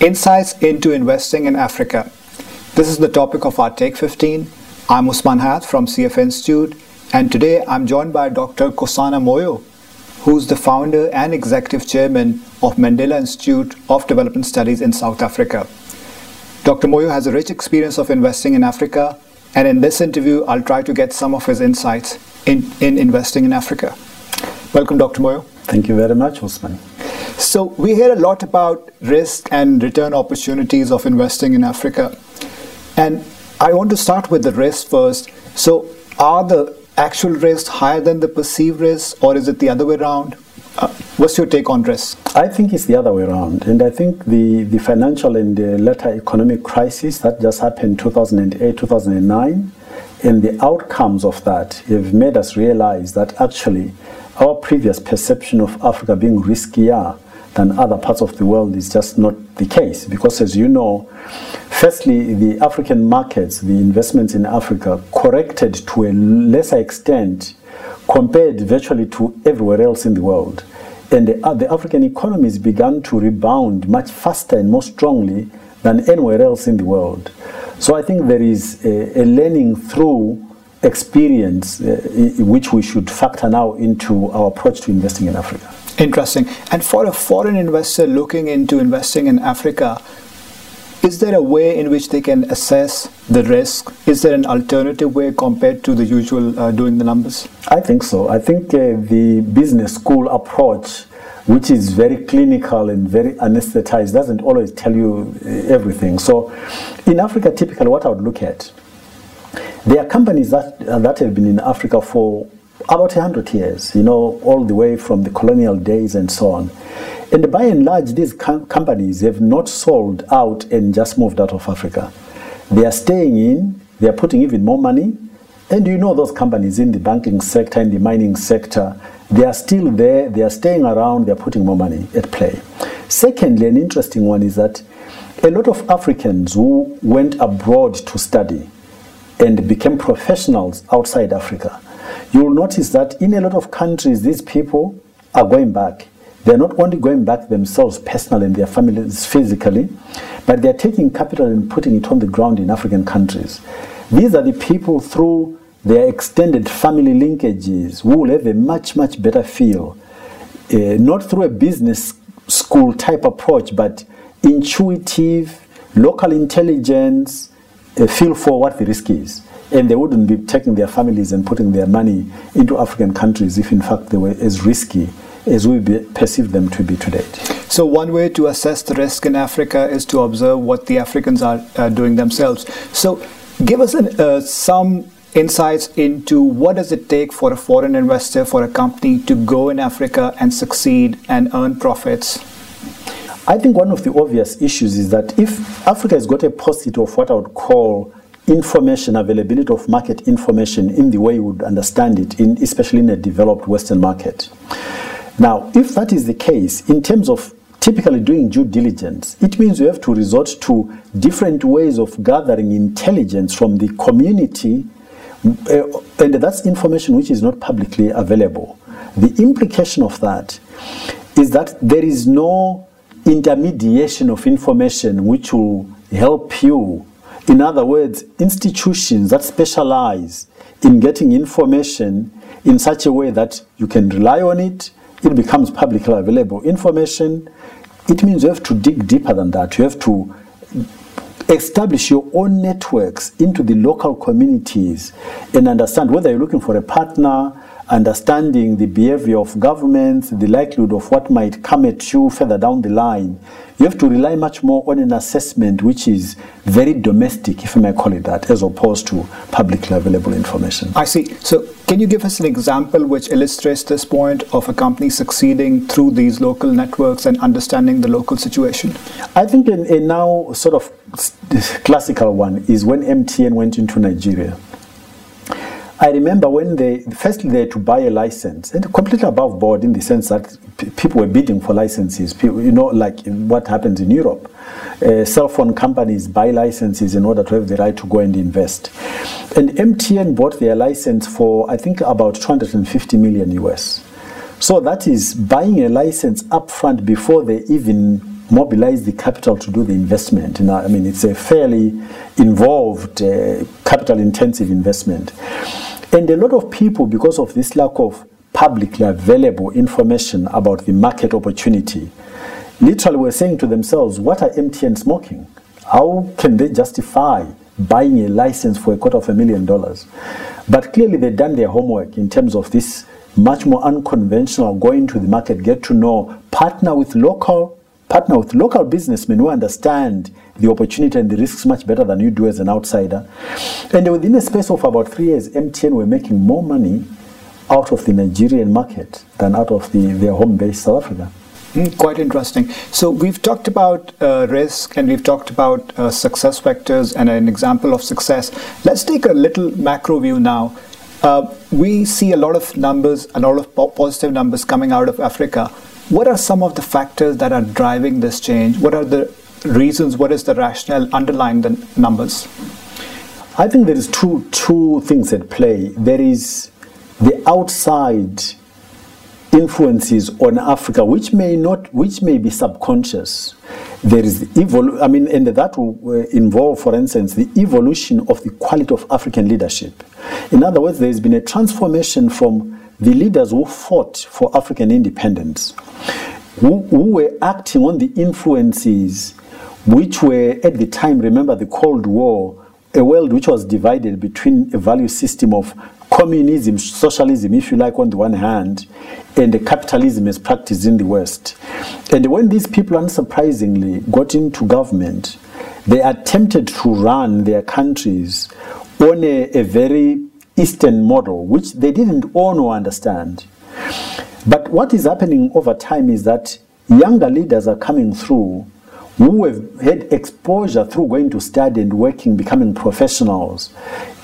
Insights into investing in Africa. This is the topic of our Take 15. I'm Usman Hayat from CFA Institute, and today I'm joined by Dr. Nkosana Moyo, who's the founder and executive chairman of Mandela Institute of Development Studies in South Africa. Dr. Moyo has a rich experience of investing in Africa, and in this interview, I'll try to get some of his insights in, in investing in Africa. Welcome, Dr. Moyo. Thank you very much, Usman. So we hear a lot about risk and return opportunities of investing in Africa. And I want to start with the risk first. So are the actual risk higher than the perceived risk, or is it the other way around? Uh, what's your take on risk? I think it's the other way around. And I think the, the financial and the later economic crisis that just happened 2008, 2009, and the outcomes of that have made us realize that actually our previous perception of Africa being riskier than other parts of the world is just not the case. Because as you know, firstly, the African markets, the investments in Africa corrected to a lesser extent compared virtually to everywhere else in the world. And the, uh, the African economies began to rebound much faster and more strongly than anywhere else in the world. So I think there is a, a learning through experience uh, which we should factor now into our approach to investing in Africa. Interesting. And for a foreign investor looking into investing in Africa, is there a way in which they can assess the risk? Is there an alternative way compared to the usual uh, doing the numbers? I think so. I think uh, the business school approach, which is very clinical and very anesthetized, doesn't always tell you uh, everything. So, in Africa, typically, what I would look at, there are companies that, uh, that have been in Africa for about 100 years, you know, all the way from the colonial days and so on. And by and large, these com- companies have not sold out and just moved out of Africa. They are staying in, they are putting even more money. And you know, those companies in the banking sector, in the mining sector, they are still there, they are staying around, they are putting more money at play. Secondly, an interesting one is that a lot of Africans who went abroad to study and became professionals outside Africa you'll notice that in a lot of countries, these people are going back. They're not only going back themselves personally and their families physically, but they're taking capital and putting it on the ground in African countries. These are the people through their extended family linkages who will have a much, much better feel. Uh, not through a business school type approach, but intuitive, local intelligence, a feel for what the risk is and they wouldn't be taking their families and putting their money into African countries if, in fact, they were as risky as we perceive them to be today. So, one way to assess the risk in Africa is to observe what the Africans are uh, doing themselves. So, give us an, uh, some insights into what does it take for a foreign investor, for a company to go in Africa and succeed and earn profits. I think one of the obvious issues is that if Africa has got a posit of what I would call information, availability of market information in the way you would understand it, in, especially in a developed Western market. Now, if that is the case, in terms of typically doing due diligence, it means you have to resort to different ways of gathering intelligence from the community, uh, and that's information which is not publicly available. The implication of that is that there is no intermediation of information which will help you in other words, institutions that specialize in getting information in such a way that you can rely on it, it becomes publicly available information. It means you have to dig deeper than that. You have to establish your own networks into the local communities and understand whether you're looking for a partner, understanding the behavior of governments, the likelihood of what might come at you further down the line. You have to rely much more on an assessment which is very domestic, if I may call it that, as opposed to publicly available information. I see. So, can you give us an example which illustrates this point of a company succeeding through these local networks and understanding the local situation? I think a, a now sort of classical one is when MTN went into Nigeria. I remember when they firstly they had to buy a license and completely above board in the sense that people were bidding for licenses. People, you know, like what happens in Europe. Uh, cell phone companies buy licenses in order to have the right to go and invest. And MTN bought their license for I think about 250 million US. So that is buying a license upfront before they even mobilize the capital to do the investment. You know, I mean, it's a fairly involved, uh, capital intensive investment. And a lot of people, because of this lack of publicly available information about the market opportunity, literally were saying to themselves, What are MTN smoking? How can they justify buying a license for a quarter of a million dollars? But clearly, they've done their homework in terms of this much more unconventional going to the market, get to know, partner with local partner with local businessmen who understand the opportunity and the risks much better than you do as an outsider. And within a space of about three years, MTN were making more money out of the Nigerian market than out of the, their home base South Africa. Mm, quite interesting. So we've talked about uh, risk and we've talked about uh, success vectors and an example of success. Let's take a little macro view now. Uh, we see a lot of numbers, a lot of po- positive numbers coming out of Africa. What are some of the factors that are driving this change? What are the reasons? What is the rationale underlying the numbers? I think there is two two things at play. There is the outside influences on Africa, which may not, which may be subconscious. There is the evol- I mean, and that will uh, involve, for instance, the evolution of the quality of African leadership. In other words, there has been a transformation from the leaders who fought for African independence, who, who were acting on the influences which were at the time, remember the Cold War, a world which was divided between a value system of communism, socialism, if you like, on the one hand, and the capitalism as practiced in the West. And when these people, unsurprisingly, got into government, they attempted to run their countries on a, a very Eastern model, which they didn't own or understand. But what is happening over time is that younger leaders are coming through who have had exposure through going to study and working, becoming professionals,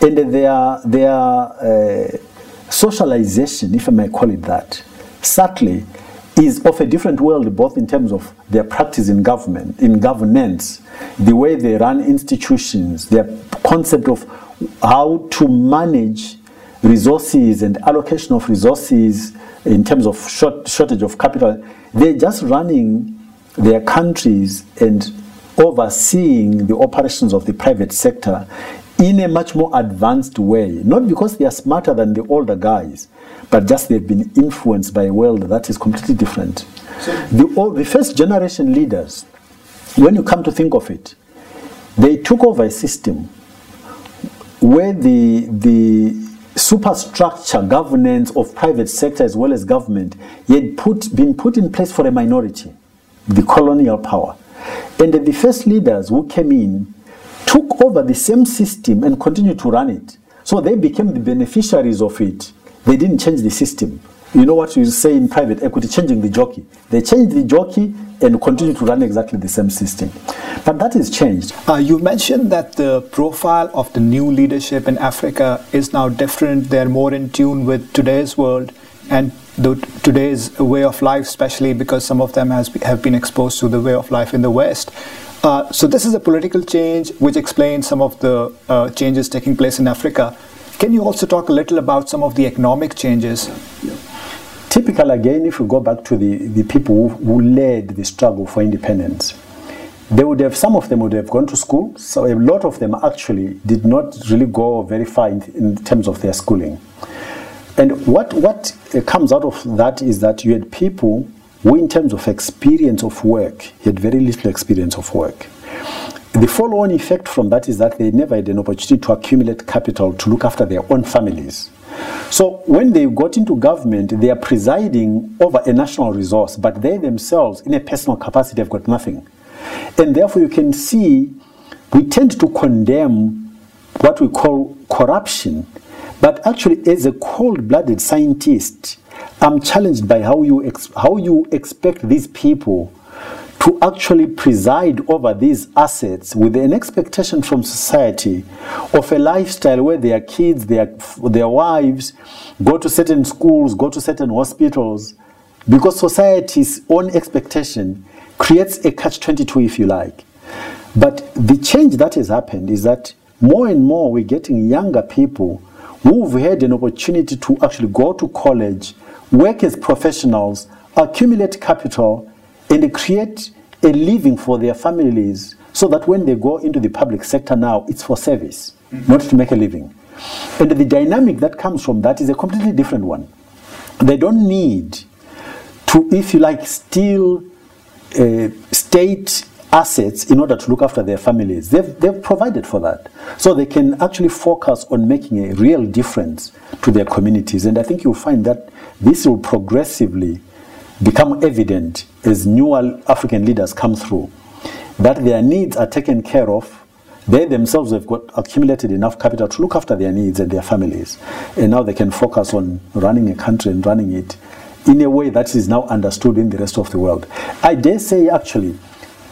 and their their uh, socialization, if I may call it that, subtly, is of a different world, both in terms of their practice in government, in governance, the way they run institutions, their concept of how to manage resources and allocation of resources in terms of short, shortage of capital. They're just running their countries and overseeing the operations of the private sector in a much more advanced way. Not because they are smarter than the older guys, but just they've been influenced by a world that is completely different. The, all, the first generation leaders, when you come to think of it, they took over a system where the, the superstructure governance of private sector as well as government had put, been put in place for a minority, the colonial power. And the first leaders who came in took over the same system and continued to run it. So they became the beneficiaries of it. They didn't change the system. You know what you say in private equity, changing the jockey. They changed the jockey and continue to run exactly the same system. But that has changed. Uh, you mentioned that the profile of the new leadership in Africa is now different. They're more in tune with today's world and the, today's way of life, especially because some of them has, have been exposed to the way of life in the West. Uh, so this is a political change which explains some of the uh, changes taking place in Africa. Can you also talk a little about some of the economic changes? Typical again, if we go back to the, the people who, who led the struggle for independence, they would have some of them would have gone to school. So a lot of them actually did not really go very far in, in terms of their schooling. And what what comes out of that is that you had people who, in terms of experience of work, he had very little experience of work. The follow-on effect from that is that they never had an opportunity to accumulate capital to look after their own families. So when they got into government, they are presiding over a national resource, but they themselves, in a personal capacity, have got nothing. And therefore, you can see we tend to condemn what we call corruption, but actually, as a cold-blooded scientist, I'm challenged by how you how you expect these people to actually preside over these assets with an expectation from society of a lifestyle where their kids, their, their wives go to certain schools, go to certain hospitals, because society's own expectation creates a catch 22, if you like. But the change that has happened is that more and more we're getting younger people who've had an opportunity to actually go to college, work as professionals, accumulate capital, and create a living for their families so that when they go into the public sector now, it's for service, mm-hmm. not to make a living. And the dynamic that comes from that is a completely different one. They don't need to, if you like, steal uh, state assets in order to look after their families. They've, they've provided for that. So they can actually focus on making a real difference to their communities. And I think you'll find that this will progressively become evident as newer African leaders come through, that their needs are taken care of. They themselves have got accumulated enough capital to look after their needs and their families. And now they can focus on running a country and running it in a way that is now understood in the rest of the world. I dare say, actually,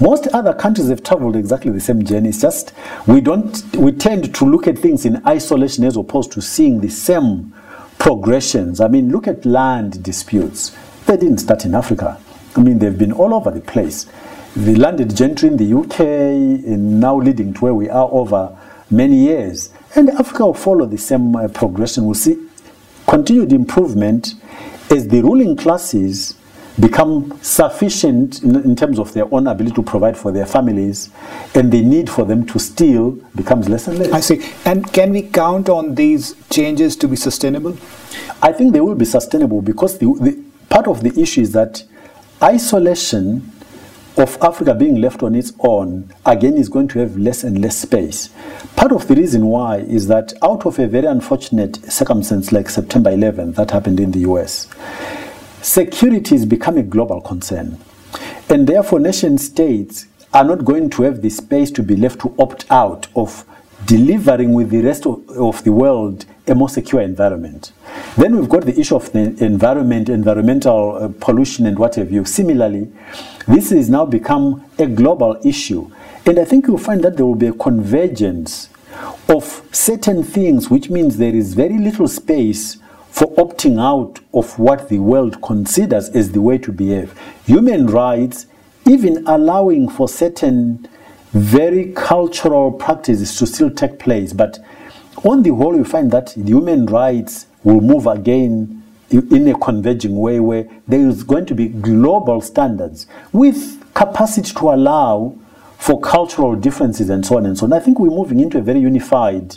most other countries have traveled exactly the same journey. It's just we don't we tend to look at things in isolation as opposed to seeing the same progressions. I mean, look at land disputes. They didn't start in Africa. I mean, they've been all over the place. The landed gentry in the UK and now leading to where we are over many years. And Africa will follow the same uh, progression. We'll see continued improvement as the ruling classes become sufficient in, in, terms of their own ability to provide for their families, and the need for them to steal becomes less and less. I see. And can we count on these changes to be sustainable? I think they will be sustainable because the, the part of the issue is that isolation of Africa being left on its own again is going to have less and less space. Part of the reason why is that out of a very unfortunate circumstance like September 11th that happened in the US, security has become a global concern. And therefore, nation states are not going to have the space to be left to opt out of delivering with the rest of, of the world a more secure environment. Then we've got the issue of the environment, environmental uh, pollution, and what have you. Similarly, this has now become a global issue. And I think you'll find that there will be a convergence of certain things, which means there is very little space for opting out of what the world considers as the way to behave. Human rights, even allowing for certain very cultural practices to still take place, but on the whole, you find that human rights will move again in a converging way where there is going to be global standards with capacity to allow for cultural differences and so on and so on. I think we're moving into a very unified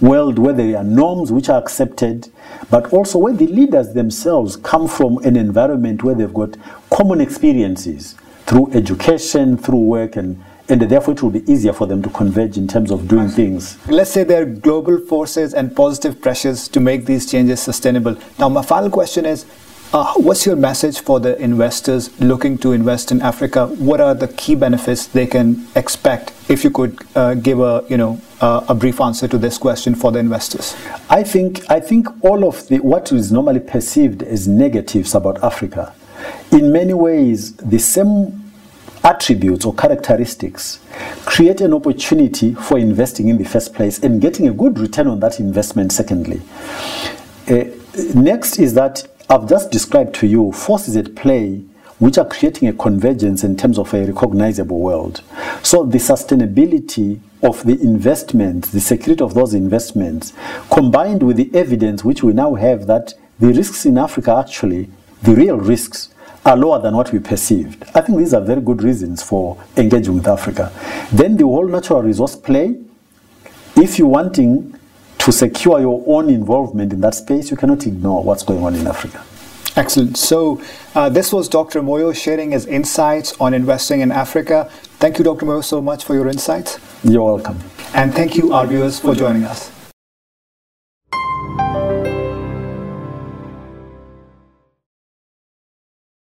world where there are norms which are accepted, but also where the leaders themselves come from an environment where they've got common experiences through education, through work, and and therefore it will be easier for them to converge in terms of doing things. Let's say there are global forces and positive pressures to make these changes sustainable. Now, my final question is uh, what's your message for the investors looking to invest in Africa? What are the key benefits they can expect? If you could uh, give a you know uh, a brief answer to this question for the investors. I think I think all of the what is normally perceived as negatives about Africa, in many ways, the same attributes or characteristics create an opportunity for investing in the first place and getting a good return on that investment secondly uh, next is that i've just described to you forces at play which are creating a convergence in terms of a recognizable world so the sustainability of the investments the security of those investments combined with the evidence which we now have that the risks in africa actually the real risks are lower than what we perceived. I think these are very good reasons for engaging with Africa. Then the whole natural resource play, if you're wanting to secure your own involvement in that space, you cannot ignore what's going on in Africa. Excellent. So, uh, this was Dr. Moyo sharing his insights on investing in Africa. Thank you, Dr. Moyo, so much for your insights. You're welcome. And thank you, our viewers, for joining us.